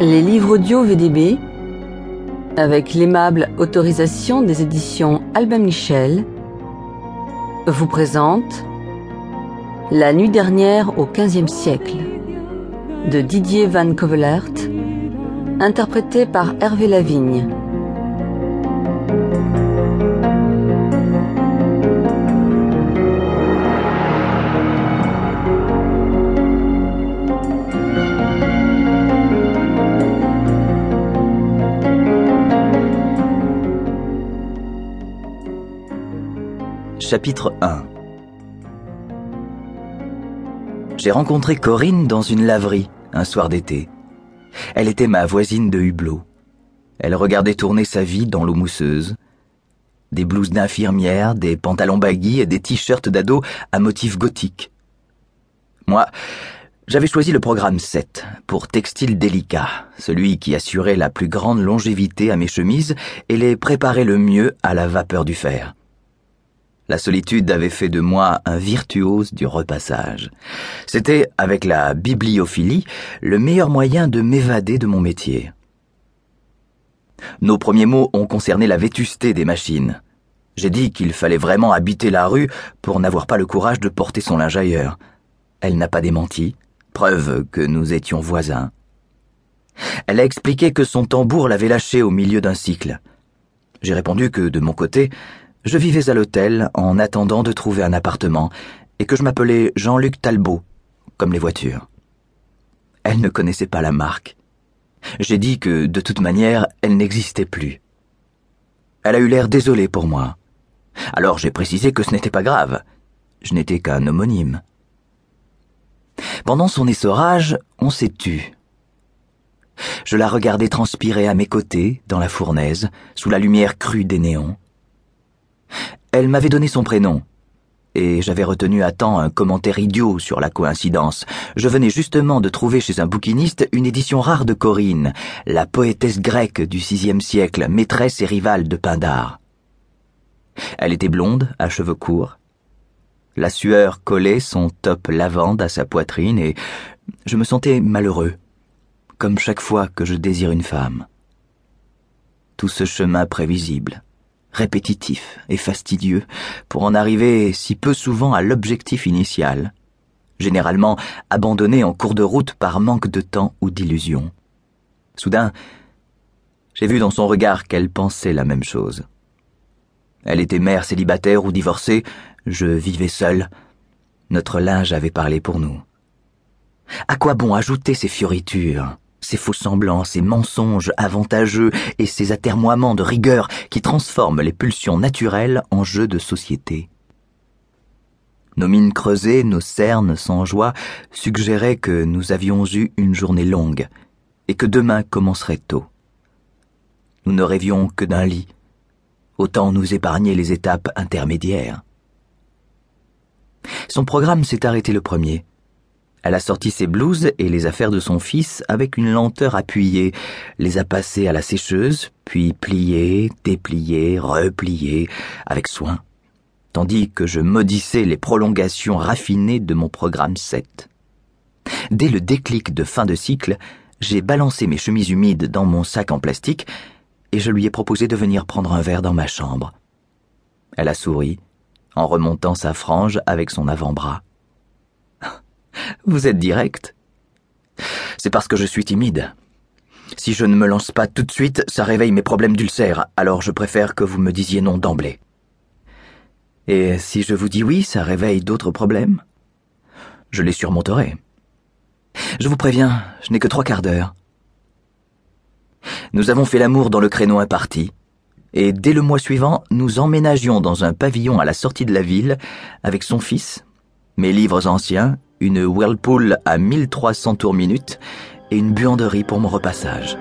Les livres audio VDB, avec l'aimable autorisation des éditions Albin Michel, vous présente La nuit dernière au XVe siècle de Didier Van Covelert, interprété par Hervé Lavigne. Chapitre 1 J'ai rencontré Corinne dans une laverie un soir d'été. Elle était ma voisine de hublot. Elle regardait tourner sa vie dans l'eau mousseuse. Des blouses d'infirmière, des pantalons baggy et des t-shirts d'ado à motifs gothiques. Moi, j'avais choisi le programme 7 pour textile délicat, celui qui assurait la plus grande longévité à mes chemises et les préparait le mieux à la vapeur du fer. La solitude avait fait de moi un virtuose du repassage. C'était, avec la bibliophilie, le meilleur moyen de m'évader de mon métier. Nos premiers mots ont concerné la vétusté des machines. J'ai dit qu'il fallait vraiment habiter la rue pour n'avoir pas le courage de porter son linge ailleurs. Elle n'a pas démenti, preuve que nous étions voisins. Elle a expliqué que son tambour l'avait lâché au milieu d'un cycle. J'ai répondu que, de mon côté, je vivais à l'hôtel en attendant de trouver un appartement et que je m'appelais Jean-Luc Talbot, comme les voitures. Elle ne connaissait pas la marque. J'ai dit que, de toute manière, elle n'existait plus. Elle a eu l'air désolée pour moi. Alors j'ai précisé que ce n'était pas grave. Je n'étais qu'un homonyme. Pendant son essorage, on s'est tu. Je la regardais transpirer à mes côtés, dans la fournaise, sous la lumière crue des néons. Elle m'avait donné son prénom. Et j'avais retenu à temps un commentaire idiot sur la coïncidence. Je venais justement de trouver chez un bouquiniste une édition rare de Corinne, la poétesse grecque du VIe siècle, maîtresse et rivale de Pindare. Elle était blonde, à cheveux courts. La sueur collait son top lavande à sa poitrine et je me sentais malheureux, comme chaque fois que je désire une femme. Tout ce chemin prévisible répétitif et fastidieux, pour en arriver si peu souvent à l'objectif initial, généralement abandonné en cours de route par manque de temps ou d'illusion. Soudain, j'ai vu dans son regard qu'elle pensait la même chose. Elle était mère célibataire ou divorcée, je vivais seul. Notre linge avait parlé pour nous. À quoi bon ajouter ces fioritures? Ces faux semblants, ces mensonges avantageux et ces atermoiements de rigueur qui transforment les pulsions naturelles en jeux de société. Nos mines creusées, nos cernes sans joie suggéraient que nous avions eu une journée longue et que demain commencerait tôt. Nous ne rêvions que d'un lit. Autant nous épargner les étapes intermédiaires. Son programme s'est arrêté le premier. Elle a sorti ses blouses et les affaires de son fils avec une lenteur appuyée, les a passées à la sécheuse, puis pliées, dépliées, repliées, avec soin, tandis que je maudissais les prolongations raffinées de mon programme 7. Dès le déclic de fin de cycle, j'ai balancé mes chemises humides dans mon sac en plastique et je lui ai proposé de venir prendre un verre dans ma chambre. Elle a souri, en remontant sa frange avec son avant-bras. Vous êtes direct. C'est parce que je suis timide. Si je ne me lance pas tout de suite, ça réveille mes problèmes d'ulcère, alors je préfère que vous me disiez non d'emblée. Et si je vous dis oui, ça réveille d'autres problèmes? Je les surmonterai. Je vous préviens, je n'ai que trois quarts d'heure. Nous avons fait l'amour dans le créneau imparti, et dès le mois suivant, nous emménagions dans un pavillon à la sortie de la ville avec son fils, mes livres anciens une Whirlpool à 1300 tours minute et une buanderie pour mon repassage.